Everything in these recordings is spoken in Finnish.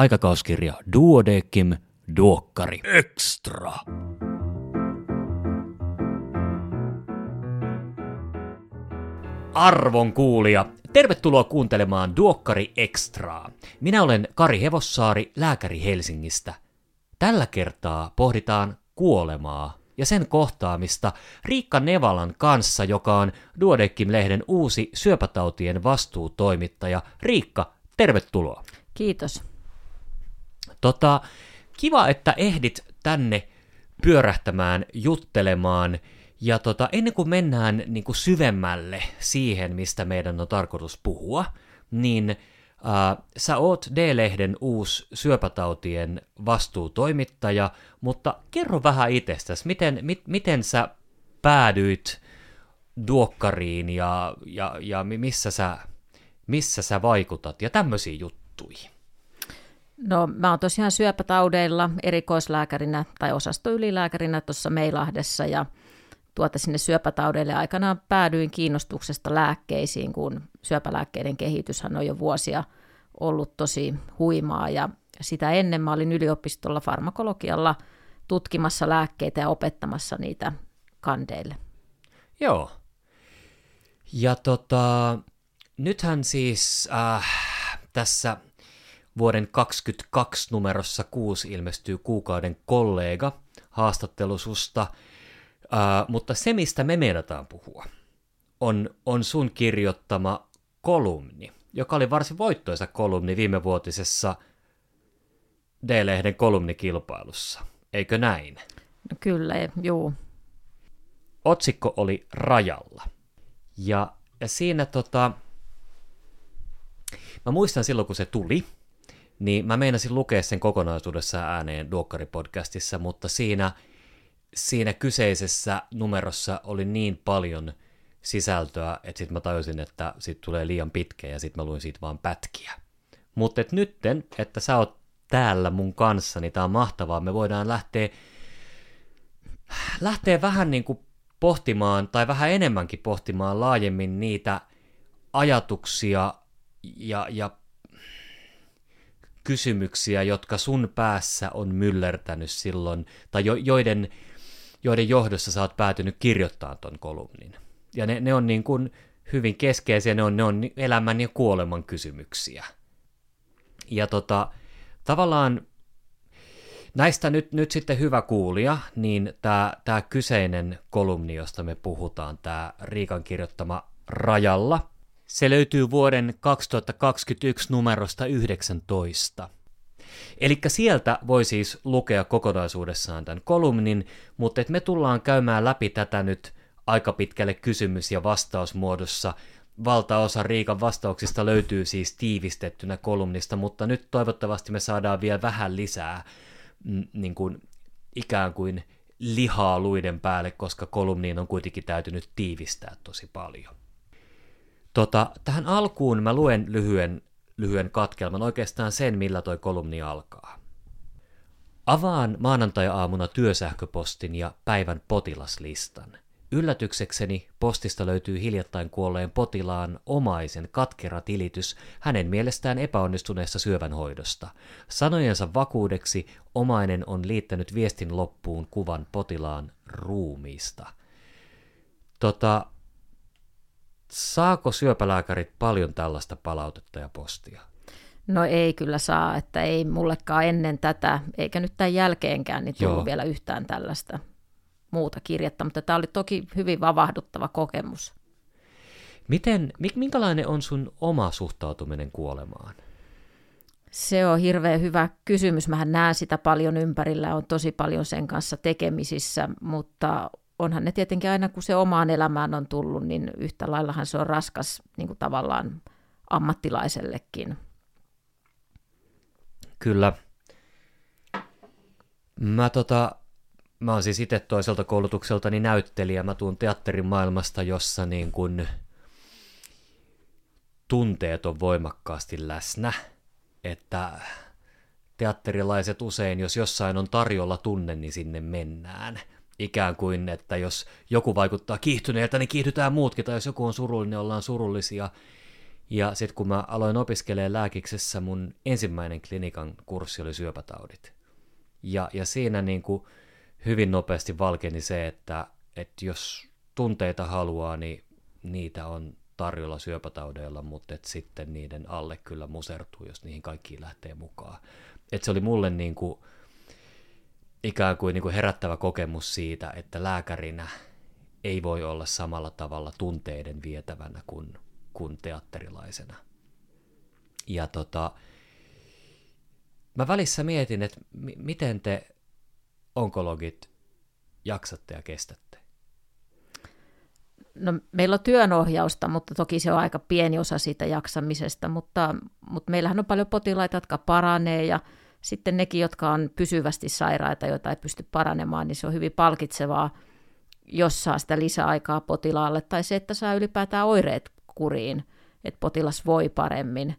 aikakauskirja Duodekim Duokkari Extra. Arvon kuulija, tervetuloa kuuntelemaan Duokkari Extraa. Minä olen Kari Hevossaari, lääkäri Helsingistä. Tällä kertaa pohditaan kuolemaa ja sen kohtaamista Riikka Nevalan kanssa, joka on Duodekim-lehden uusi syöpätautien vastuutoimittaja. Riikka, tervetuloa. Kiitos. Tota, kiva, että ehdit tänne pyörähtämään, juttelemaan. Ja tota, ennen kuin mennään niin kuin syvemmälle siihen, mistä meidän on tarkoitus puhua, niin äh, sä oot D-lehden uusi syöpätautien vastuutoimittaja, mutta kerro vähän itsestäsi, miten, mit, miten sä päädyit duokkariin ja, ja, ja missä, sä, missä sä vaikutat ja tämmöisiä juttuja. No mä oon tosiaan syöpätaudeilla erikoislääkärinä tai osastoylilääkärinä tuossa Meilahdessa ja tuota sinne syöpätaudeille aikanaan päädyin kiinnostuksesta lääkkeisiin, kun syöpälääkkeiden kehityshän on jo vuosia ollut tosi huimaa ja sitä ennen mä olin yliopistolla farmakologialla tutkimassa lääkkeitä ja opettamassa niitä kandeille. Joo. Ja tota, nythän siis äh, tässä vuoden 22 numerossa 6 ilmestyy kuukauden kollega haastattelu susta, uh, mutta se mistä me meinataan puhua on, on sun kirjoittama kolumni, joka oli varsin voittoisa kolumni viimevuotisessa D-lehden kolumnikilpailussa. Eikö näin? No kyllä, juu. Otsikko oli Rajalla. Ja, ja siinä tota, mä muistan silloin kun se tuli, niin mä meinasin lukea sen kokonaisuudessa ääneen Duokkari-podcastissa, mutta siinä, siinä kyseisessä numerossa oli niin paljon sisältöä, että sitten mä tajusin, että siitä tulee liian pitkä ja sitten mä luin siitä vaan pätkiä. Mutta et nytten, että sä oot täällä mun kanssa, niin tää on mahtavaa. Me voidaan lähteä, lähteä vähän niin kuin pohtimaan, tai vähän enemmänkin pohtimaan laajemmin niitä ajatuksia ja, ja kysymyksiä, jotka sun päässä on myllertänyt silloin, tai jo, joiden, joiden johdossa sä oot päätynyt kirjoittamaan ton kolumnin. Ja ne, ne on niin kuin hyvin keskeisiä, ne on, ne on elämän ja kuoleman kysymyksiä. Ja tota, tavallaan näistä nyt, nyt sitten hyvä kuulija, niin tämä tää kyseinen kolumni, josta me puhutaan, tämä Riikan kirjoittama Rajalla – se löytyy vuoden 2021 numerosta 19. Eli sieltä voi siis lukea kokonaisuudessaan tämän kolumnin, mutta me tullaan käymään läpi tätä nyt aika pitkälle kysymys- ja vastausmuodossa. Valtaosa Riikan vastauksista löytyy siis tiivistettynä kolumnista, mutta nyt toivottavasti me saadaan vielä vähän lisää mm, niin kuin, ikään kuin lihaa luiden päälle, koska kolumniin on kuitenkin täytynyt tiivistää tosi paljon. Tota, tähän alkuun mä luen lyhyen, lyhyen katkelman, oikeastaan sen, millä toi kolumni alkaa. Avaan maanantai-aamuna työsähköpostin ja päivän potilaslistan. Yllätyksekseni postista löytyy hiljattain kuolleen potilaan omaisen katkera tilitys hänen mielestään epäonnistuneessa syövänhoidosta. Sanojensa vakuudeksi omainen on liittänyt viestin loppuun kuvan potilaan ruumiista. Tota, saako syöpälääkärit paljon tällaista palautetta ja postia? No ei kyllä saa, että ei mullekaan ennen tätä, eikä nyt tämän jälkeenkään, niin tullut Joo. vielä yhtään tällaista muuta kirjettä, mutta tämä oli toki hyvin vavahduttava kokemus. Miten, minkälainen on sun oma suhtautuminen kuolemaan? Se on hirveän hyvä kysymys. Mähän näen sitä paljon ympärillä, on tosi paljon sen kanssa tekemisissä, mutta onhan ne tietenkin aina, kun se omaan elämään on tullut, niin yhtä laillahan se on raskas niin kuin tavallaan ammattilaisellekin. Kyllä. Mä, tota, mä oon siis itse toiselta koulutukseltani näyttelijä. Mä tuun teatterin maailmasta, jossa niin kun tunteet on voimakkaasti läsnä. Että teatterilaiset usein, jos jossain on tarjolla tunne, niin sinne mennään – ikään kuin, että jos joku vaikuttaa kiihtyneeltä, niin kiihdytään muutkin, tai jos joku on surullinen, ollaan surullisia. Ja sitten kun mä aloin opiskelemaan lääkiksessä, mun ensimmäinen klinikan kurssi oli syöpätaudit. Ja, ja siinä niin kuin hyvin nopeasti valkeni se, että, että jos tunteita haluaa, niin niitä on tarjolla syöpätaudeilla, mutta et sitten niiden alle kyllä musertuu, jos niihin kaikkiin lähtee mukaan. Et se oli mulle niin kuin, ikään kuin, niin kuin herättävä kokemus siitä, että lääkärinä ei voi olla samalla tavalla tunteiden vietävänä kuin, kuin teatterilaisena. Ja tota, mä välissä mietin, että m- miten te onkologit jaksatte ja kestätte. No, meillä on työnohjausta, mutta toki se on aika pieni osa siitä jaksamisesta, mutta, mutta meillähän on paljon potilaita, jotka paranee ja sitten nekin, jotka on pysyvästi sairaita, joita ei pysty paranemaan, niin se on hyvin palkitsevaa, jos saa sitä lisäaikaa potilaalle, tai se, että saa ylipäätään oireet kuriin, että potilas voi paremmin.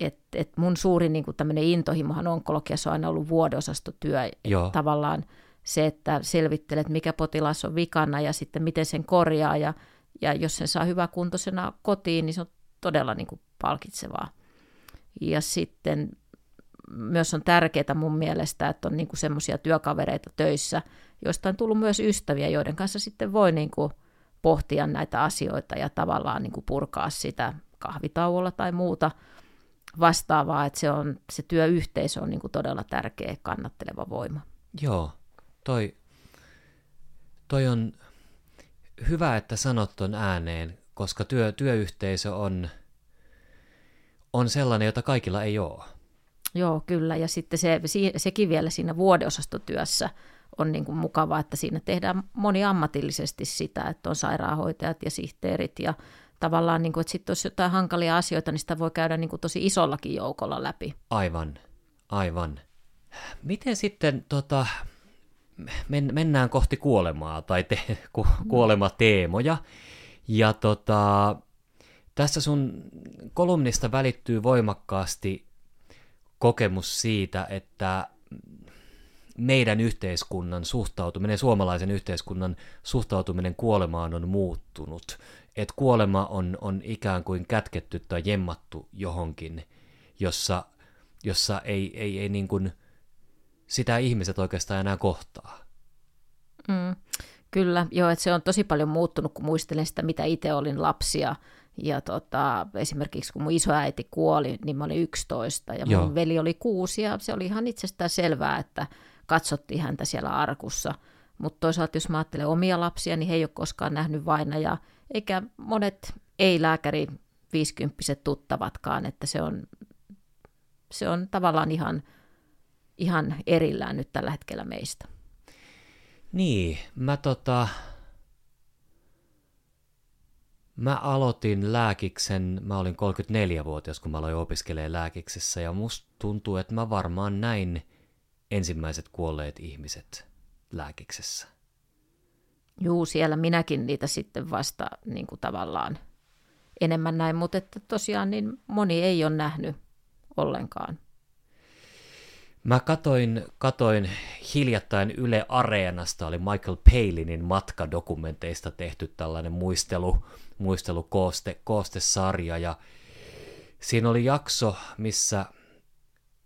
Et, et mun suuri niin tämmöinen intohimohan onkologiassa on aina ollut vuodeosastotyö, Joo. tavallaan se, että selvittelet, mikä potilas on vikana ja sitten miten sen korjaa, ja, ja jos sen saa hyväkuntoisena kotiin, niin se on todella niin kuin palkitsevaa. Ja sitten myös on tärkeää mun mielestä, että on niin semmoisia työkavereita töissä, joista on tullut myös ystäviä, joiden kanssa sitten voi niin kuin pohtia näitä asioita ja tavallaan niin kuin purkaa sitä kahvitauolla tai muuta vastaavaa, että se, on, se työyhteisö on niin kuin todella tärkeä kannatteleva voima. Joo, toi, toi on hyvä, että sanot ton ääneen, koska työ, työyhteisö on, on sellainen, jota kaikilla ei ole. Joo, kyllä. Ja sitten se, sekin vielä siinä vuodeosastotyössä on niin kuin mukavaa, että siinä tehdään moniammatillisesti sitä, että on sairaanhoitajat ja sihteerit ja tavallaan, niin kuin, että sitten jos jotain hankalia asioita, niin sitä voi käydä niin kuin tosi isollakin joukolla läpi. Aivan, aivan. Miten sitten tota, men, mennään kohti kuolemaa tai te, ku, kuolemateemoja. Ja tota, tässä sun kolumnista välittyy voimakkaasti kokemus siitä, että meidän yhteiskunnan suhtautuminen, suomalaisen yhteiskunnan suhtautuminen kuolemaan on muuttunut. Että kuolema on, on ikään kuin kätketty tai jemmattu johonkin, jossa, jossa ei, ei, ei niin kuin – sitä ihmiset oikeastaan enää kohtaa. Mm, kyllä, joo, että se on tosi paljon muuttunut, kun muistelen sitä, mitä itse olin lapsia. Ja tota, esimerkiksi kun mun isoäiti kuoli, niin mä olin 11 ja mun joo. veli oli kuusi ja se oli ihan itsestään selvää, että katsottiin häntä siellä arkussa. Mutta toisaalta jos mä ajattelen omia lapsia, niin he ei ole koskaan nähnyt vainajaa, eikä monet ei-lääkäri viisikymppiset tuttavatkaan, että se on, se on tavallaan ihan – ihan erillään nyt tällä hetkellä meistä. Niin, mä tota... Mä aloitin lääkiksen, mä olin 34-vuotias, kun mä aloin opiskelemaan lääkiksessä, ja musta tuntuu, että mä varmaan näin ensimmäiset kuolleet ihmiset lääkiksessä. Juu, siellä minäkin niitä sitten vasta niin kuin tavallaan enemmän näin, mutta että tosiaan niin moni ei ole nähnyt ollenkaan. Mä katoin, katoin hiljattain Yle Areenasta, oli Michael Palinin matkadokumenteista tehty tällainen muistelu, muistelukooste, koostesarja, ja siinä oli jakso, missä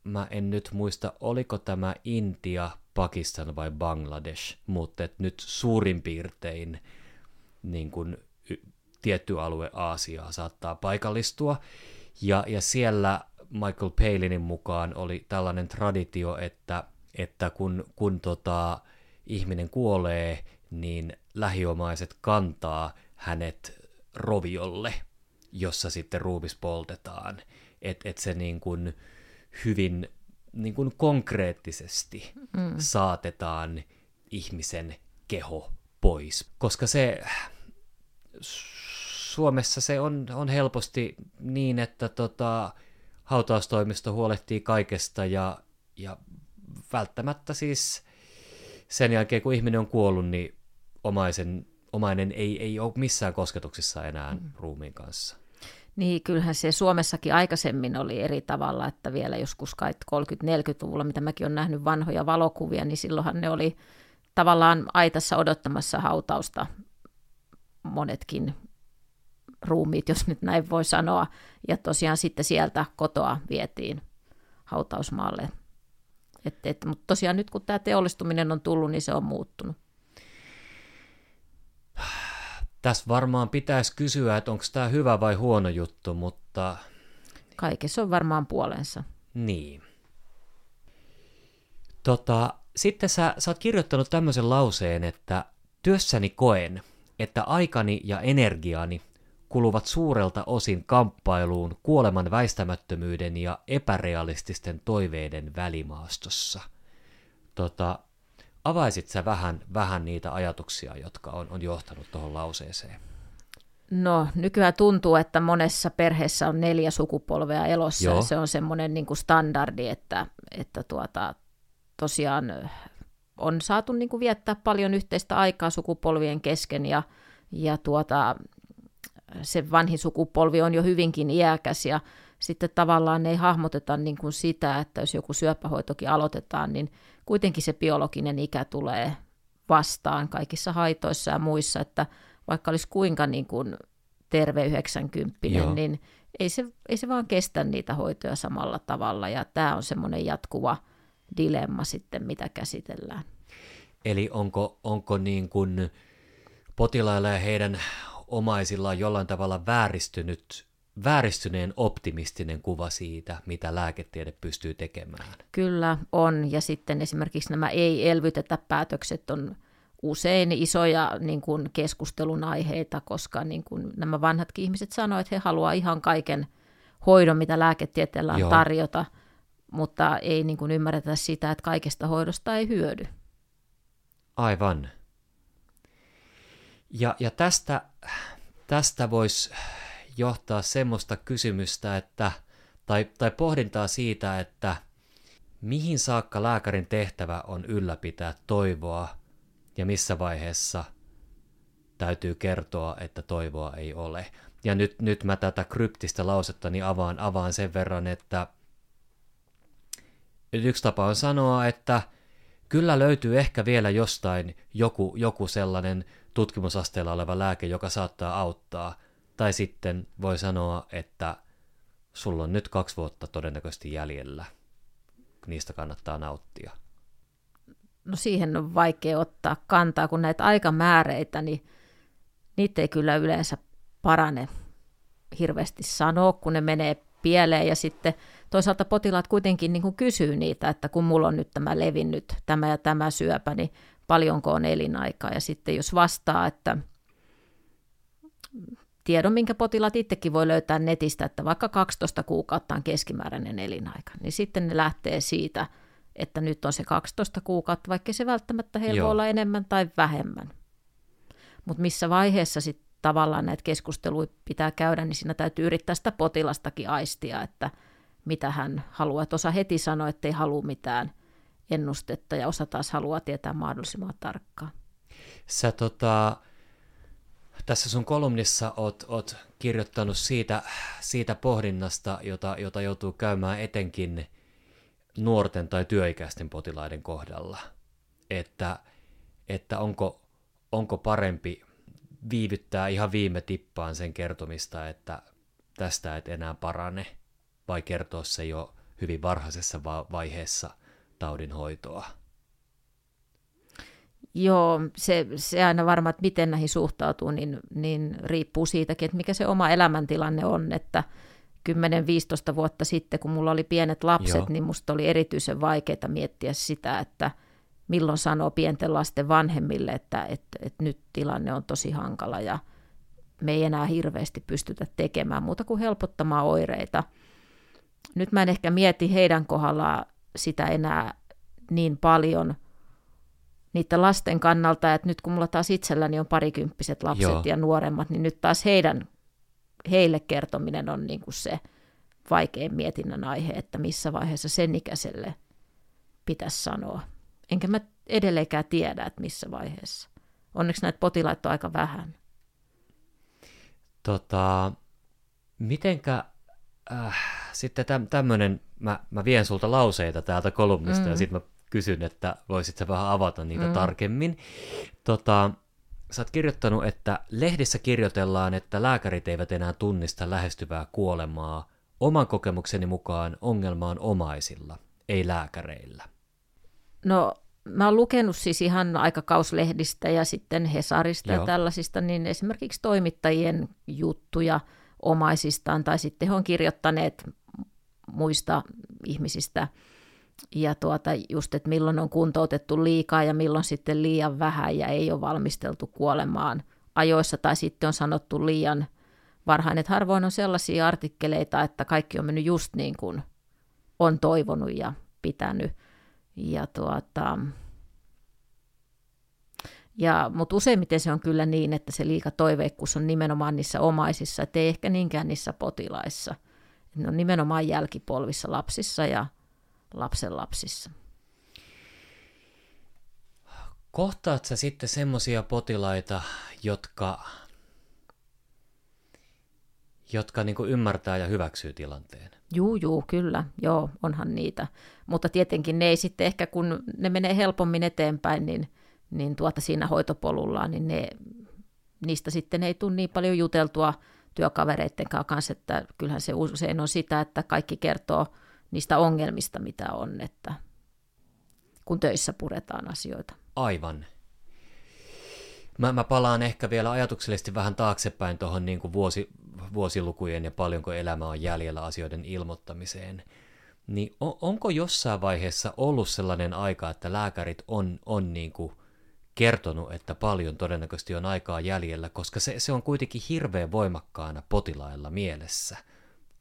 mä en nyt muista, oliko tämä Intia, Pakistan vai Bangladesh, mutta et nyt suurin piirtein niin kun, tietty alue Aasiaa saattaa paikallistua, ja, ja siellä Michael Palinin mukaan oli tällainen traditio, että, että kun, kun tota, ihminen kuolee, niin lähiomaiset kantaa hänet roviolle, jossa sitten ruumis poltetaan. Että et se niin kuin hyvin niin kuin konkreettisesti mm. saatetaan ihmisen keho pois, koska se Suomessa se on, on helposti niin, että tota, hautaustoimisto huolehtii kaikesta ja, ja välttämättä siis sen jälkeen, kun ihminen on kuollut, niin omaisen, omainen ei, ei ole missään kosketuksissa enää mm. ruumiin kanssa. Niin, kyllähän se Suomessakin aikaisemmin oli eri tavalla, että vielä joskus 30-40-luvulla, mitä mäkin olen nähnyt vanhoja valokuvia, niin silloinhan ne oli tavallaan aitassa odottamassa hautausta monetkin ruumiit, jos nyt näin voi sanoa. Ja tosiaan sitten sieltä kotoa vietiin hautausmaalle. Et, et, mutta tosiaan nyt kun tämä teollistuminen on tullut, niin se on muuttunut. Tässä varmaan pitäisi kysyä, että onko tämä hyvä vai huono juttu, mutta... Kaikessa on varmaan puolensa. Niin. Tota, sitten sä, sä oot kirjoittanut tämmöisen lauseen, että työssäni koen, että aikani ja energiani kuluvat suurelta osin kamppailuun kuoleman väistämättömyyden ja epärealististen toiveiden välimaastossa. Tota, avaisit sä vähän, vähän niitä ajatuksia, jotka on, on johtanut tuohon lauseeseen? No nykyään tuntuu, että monessa perheessä on neljä sukupolvea elossa Joo. ja se on semmoinen niin standardi, että, että tuota, tosiaan on saatu niin kuin viettää paljon yhteistä aikaa sukupolvien kesken ja, ja tuota, se vanhin sukupolvi on jo hyvinkin iäkäs ja sitten tavallaan ei hahmoteta niin kuin sitä, että jos joku syöpähoitokin aloitetaan, niin kuitenkin se biologinen ikä tulee vastaan kaikissa haitoissa ja muissa, että vaikka olisi kuinka niin kuin terve 90 niin ei se, ei se vaan kestä niitä hoitoja samalla tavalla ja tämä on semmoinen jatkuva dilemma sitten, mitä käsitellään. Eli onko, onko niin kuin potilailla ja heidän omaisillaan jollain tavalla vääristynyt, vääristyneen optimistinen kuva siitä, mitä lääketiede pystyy tekemään? Kyllä on, ja sitten esimerkiksi nämä ei-elvytetä päätökset on usein isoja niin kuin keskustelun aiheita, koska niin kuin nämä vanhatkin ihmiset sanoivat, että he haluavat ihan kaiken hoidon, mitä lääketieteellä on Joo. tarjota, mutta ei niin kuin ymmärretä sitä, että kaikesta hoidosta ei hyödy. Aivan. Ja, ja tästä, tästä voisi johtaa semmoista kysymystä, että, tai, tai pohdintaa siitä, että mihin saakka lääkärin tehtävä on ylläpitää toivoa ja missä vaiheessa täytyy kertoa, että toivoa ei ole. Ja nyt, nyt mä tätä kryptistä lausetta niin avaan, avaan sen verran, että yksi tapa on sanoa, että kyllä löytyy ehkä vielä jostain joku, joku sellainen tutkimusasteella oleva lääke, joka saattaa auttaa. Tai sitten voi sanoa, että sulla on nyt kaksi vuotta todennäköisesti jäljellä. Niistä kannattaa nauttia. No siihen on vaikea ottaa kantaa, kun näitä aikamääreitä, niin niitä ei kyllä yleensä parane hirveästi sanoa, kun ne menee pieleen ja sitten toisaalta potilaat kuitenkin niin kuin kysyy niitä, että kun mulla on nyt tämä levinnyt, tämä ja tämä syöpä, niin paljonko on elinaikaa. Ja sitten jos vastaa, että tiedon, minkä potilaat itsekin voi löytää netistä, että vaikka 12 kuukautta on keskimääräinen elinaika, niin sitten ne lähtee siitä, että nyt on se 12 kuukautta, vaikka se välttämättä heillä voi olla enemmän tai vähemmän. Mutta missä vaiheessa sitten tavallaan näitä keskusteluja pitää käydä, niin siinä täytyy yrittää sitä potilastakin aistia, että mitä hän haluaa. Että osa heti sanoo, että ei halua mitään ennustetta ja osa taas haluaa tietää mahdollisimman tarkkaan. Sä tota, tässä sun kolumnissa oot, oot kirjoittanut siitä, siitä pohdinnasta, jota, jota joutuu käymään etenkin nuorten tai työikäisten potilaiden kohdalla, että, että onko, onko parempi viivyttää ihan viime tippaan sen kertomista, että tästä et enää parane, vai kertoa se jo hyvin varhaisessa vaiheessa taudin hoitoa? Joo, se, se aina varmaan, että miten näihin suhtautuu, niin, niin riippuu siitäkin, että mikä se oma elämäntilanne on, että 10-15 vuotta sitten, kun mulla oli pienet lapset, Joo. niin musta oli erityisen vaikeaa miettiä sitä, että milloin sanoo pienten lasten vanhemmille, että, että, että nyt tilanne on tosi hankala ja me ei enää hirveästi pystytä tekemään muuta kuin helpottamaan oireita. Nyt mä en ehkä mieti heidän kohdallaan sitä enää niin paljon niiden lasten kannalta, että nyt kun mulla taas itselläni on parikymppiset lapset Joo. ja nuoremmat, niin nyt taas heidän, heille kertominen on niin kuin se vaikein mietinnän aihe, että missä vaiheessa sen ikäiselle pitäisi sanoa. Enkä mä edelleenkään tiedä, että missä vaiheessa. Onneksi näitä potilaita on aika vähän. Tota, mitenkä äh, sitten täm, tämmöinen, mä, mä vien sulta lauseita täältä kolumnista mm. ja sitten mä kysyn, että voisit sä vähän avata niitä mm. tarkemmin. Tota, sä oot kirjoittanut, että lehdissä kirjoitellaan, että lääkärit eivät enää tunnista lähestyvää kuolemaa. Oman kokemukseni mukaan ongelma on omaisilla, ei lääkäreillä. No mä oon lukenut siis ihan aikakauslehdistä ja sitten Hesarista Joo. ja tällaisista, niin esimerkiksi toimittajien juttuja omaisistaan tai sitten he on kirjoittaneet muista ihmisistä ja tuota, just, että milloin on kuntoutettu liikaa ja milloin sitten liian vähän ja ei ole valmisteltu kuolemaan ajoissa tai sitten on sanottu liian varhain. Että harvoin on sellaisia artikkeleita, että kaikki on mennyt just niin kuin on toivonut ja pitänyt. Ja tuota, ja, mutta useimmiten se on kyllä niin, että se liika toiveikkuus on nimenomaan niissä omaisissa, ettei ehkä niinkään niissä potilaissa. Ne on nimenomaan jälkipolvissa lapsissa ja lapsen lapsissa. Kohtaat sä sitten semmoisia potilaita, jotka, jotka niin ymmärtää ja hyväksyy tilanteen? Juu, juu, kyllä. Joo, onhan niitä. Mutta tietenkin ne ei sitten ehkä, kun ne menee helpommin eteenpäin, niin, niin tuota siinä hoitopolullaan, niin ne, niistä sitten ei tule niin paljon juteltua työkavereiden kanssa, että kyllähän se usein on sitä, että kaikki kertoo niistä ongelmista, mitä on, että kun töissä puretaan asioita. Aivan. Mä, mä palaan ehkä vielä ajatuksellisesti vähän taaksepäin tuohon niin kuin vuosi, vuosilukujen ja paljonko elämä on jäljellä asioiden ilmoittamiseen. Niin on, onko jossain vaiheessa ollut sellainen aika, että lääkärit on, on niin kuin kertonut, että paljon todennäköisesti on aikaa jäljellä, koska se, se on kuitenkin hirveän voimakkaana potilailla mielessä,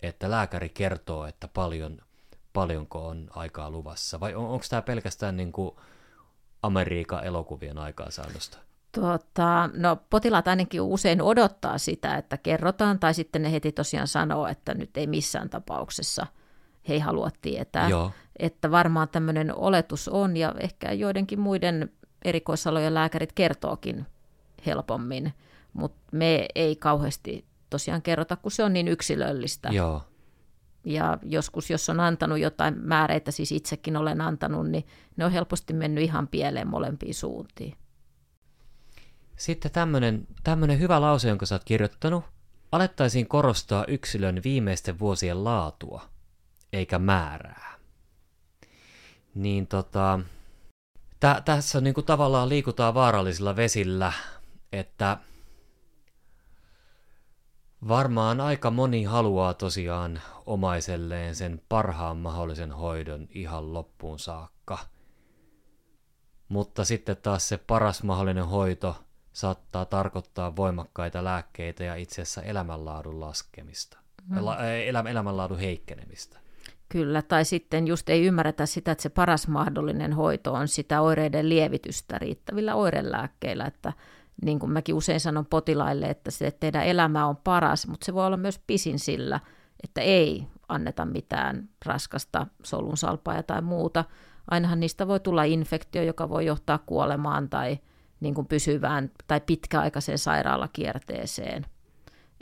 että lääkäri kertoo, että paljon, paljonko on aikaa luvassa, vai on, onko tämä pelkästään niin kuin Amerikan elokuvien aikaansaannosta? Tota, no potilaat ainakin usein odottaa sitä, että kerrotaan, tai sitten ne heti tosiaan sanoo, että nyt ei missään tapauksessa he ei halua tietää. Joo. Että varmaan tämmöinen oletus on, ja ehkä joidenkin muiden erikoisalojen lääkärit kertookin helpommin, mutta me ei kauheasti tosiaan kerrota, kun se on niin yksilöllistä. Joo. Ja joskus, jos on antanut jotain määreitä, siis itsekin olen antanut, niin ne on helposti mennyt ihan pieleen molempiin suuntiin. Sitten tämmönen hyvä lause, jonka sä oot kirjoittanut. Alettaisiin korostaa yksilön viimeisten vuosien laatua, eikä määrää. Niin tota, tä, tässä niinku tavallaan liikutaan vaarallisilla vesillä, että varmaan aika moni haluaa tosiaan omaiselleen sen parhaan mahdollisen hoidon ihan loppuun saakka. Mutta sitten taas se paras mahdollinen hoito – saattaa tarkoittaa voimakkaita lääkkeitä ja itse asiassa elämänlaadun laskemista, mm. elä, elämänlaadun heikkenemistä. Kyllä, tai sitten just ei ymmärretä sitä, että se paras mahdollinen hoito on sitä oireiden lievitystä riittävillä oirelääkkeillä, että niin kuin mäkin usein sanon potilaille, että se, että teidän elämä on paras, mutta se voi olla myös pisin sillä, että ei anneta mitään raskasta solunsalpaa tai muuta. Ainahan niistä voi tulla infektio, joka voi johtaa kuolemaan tai niin kuin pysyvään tai pitkäaikaiseen sairaalakierteeseen.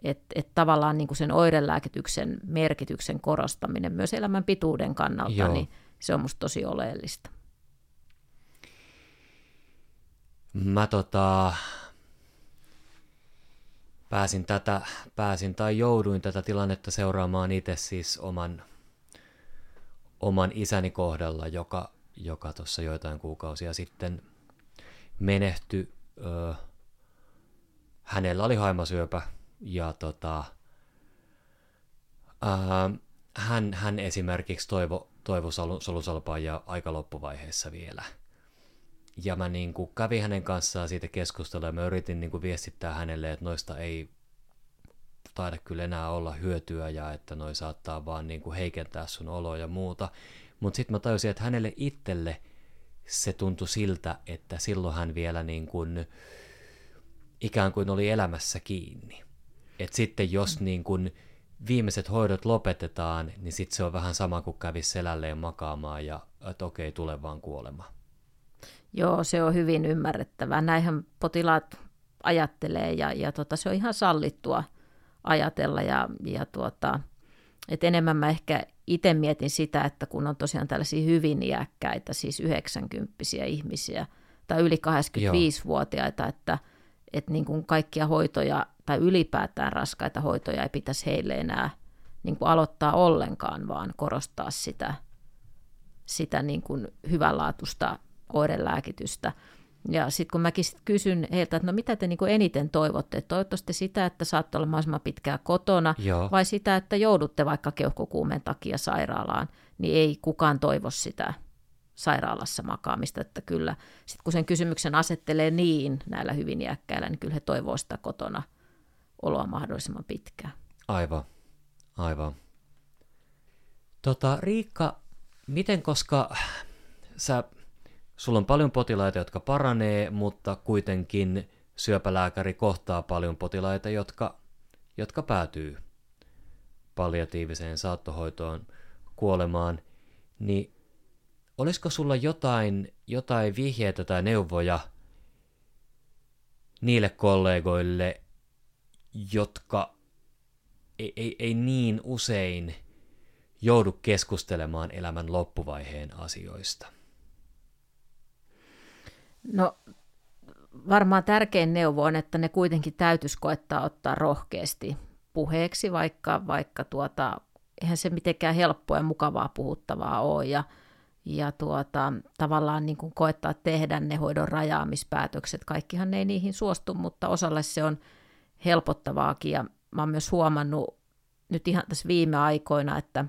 Että et tavallaan niin kuin sen oirelääkityksen merkityksen korostaminen myös elämän pituuden kannalta, Joo. niin se on musta tosi oleellista. Mä tota, pääsin, tätä, pääsin tai jouduin tätä tilannetta seuraamaan itse siis oman, oman isäni kohdalla, joka, joka tuossa joitain kuukausia sitten – menehtyi. Öö, hänellä oli haimasyöpä ja tota, öö, hän, hän esimerkiksi toivo, toivo solusalpaa ja aika loppuvaiheessa vielä. Ja mä niin kuin kävin hänen kanssaan siitä keskustelua ja mä yritin niin kuin viestittää hänelle, että noista ei taida kyllä enää olla hyötyä ja että noi saattaa vaan niin kuin heikentää sun oloa ja muuta. Mutta sitten mä tajusin, että hänelle itselle – se tuntui siltä, että silloin hän vielä niin kuin ikään kuin oli elämässä kiinni. Et sitten jos mm. niin kuin viimeiset hoidot lopetetaan, niin sitten se on vähän sama kuin kävisi selälleen makaamaan ja että okei, tule vaan kuolema. Joo, se on hyvin ymmärrettävää. Näinhän potilaat ajattelee ja, ja tota, se on ihan sallittua ajatella ja, ja tuota, et enemmän mä ehkä itse mietin sitä, että kun on tosiaan tällaisia hyvin iäkkäitä, siis 90 ihmisiä tai yli 85-vuotiaita, että, että niin kuin kaikkia hoitoja tai ylipäätään raskaita hoitoja ei pitäisi heille enää niin kuin aloittaa ollenkaan, vaan korostaa sitä, sitä niin kuin hyvänlaatuista oirelääkitystä. Ja sitten kun mäkin sit kysyn heiltä, että no mitä te niin kuin eniten toivotte, että toivottavasti sitä, että saatte olla mahdollisimman pitkään kotona, Joo. vai sitä, että joudutte vaikka keuhkokuumeen takia sairaalaan, niin ei kukaan toivo sitä sairaalassa makaamista, että kyllä, sit kun sen kysymyksen asettelee niin näillä hyvin iäkkäillä, niin kyllä he toivoo sitä kotona oloa mahdollisimman pitkään. Aivan, aivan. Tota, Riikka, miten koska sä, sulla on paljon potilaita, jotka paranee, mutta kuitenkin syöpälääkäri kohtaa paljon potilaita, jotka, jotka päätyy palliatiiviseen saattohoitoon kuolemaan, niin olisiko sulla jotain, jotain vihjeitä tai neuvoja niille kollegoille, jotka ei, ei, ei niin usein joudu keskustelemaan elämän loppuvaiheen asioista? No varmaan tärkein neuvo on, että ne kuitenkin täytyisi koettaa ottaa rohkeasti puheeksi, vaikka, vaikka tuota, eihän se mitenkään helppoa ja mukavaa puhuttavaa ole. Ja, ja tuota, tavallaan niin kuin koettaa tehdä ne hoidon rajaamispäätökset. Kaikkihan ei niihin suostu, mutta osalle se on helpottavaakin. Ja mä oon myös huomannut nyt ihan tässä viime aikoina, että,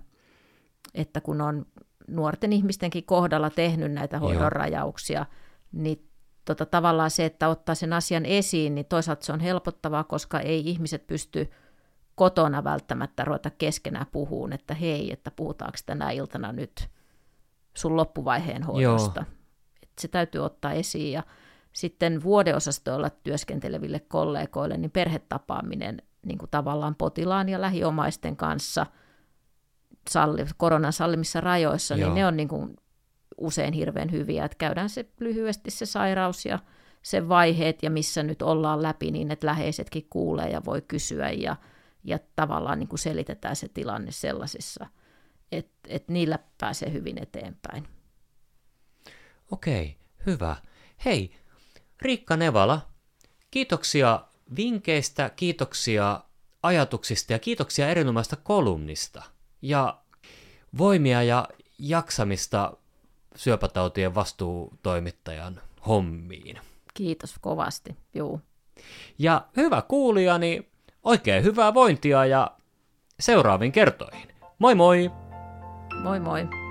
että kun on nuorten ihmistenkin kohdalla tehnyt näitä hoidon Joo. rajauksia, niin tota, tavallaan se, että ottaa sen asian esiin, niin toisaalta se on helpottavaa, koska ei ihmiset pysty kotona välttämättä ruveta keskenään puhuun, että hei, että puhutaanko tänä iltana nyt sun loppuvaiheen hoidosta. Et se täytyy ottaa esiin ja sitten vuodeosastoilla työskenteleville kollegoille, niin perhetapaaminen niin kuin tavallaan potilaan ja lähiomaisten kanssa salli, koronan sallimissa rajoissa, Joo. niin ne on niin kuin usein hirveän hyviä, että käydään se lyhyesti se sairaus ja sen vaiheet ja missä nyt ollaan läpi niin, että läheisetkin kuulee ja voi kysyä ja, ja tavallaan niin kuin selitetään se tilanne sellaisissa, että, että niillä pääsee hyvin eteenpäin. Okei, hyvä. Hei, Riikka Nevala, kiitoksia vinkkeistä, kiitoksia ajatuksista ja kiitoksia erinomaista kolumnista. Ja voimia ja jaksamista syöpätautien vastuutoimittajan hommiin. Kiitos kovasti. Juu. Ja hyvä kuulijani, oikein hyvää vointia ja seuraaviin kertoihin. Moi moi! Moi moi.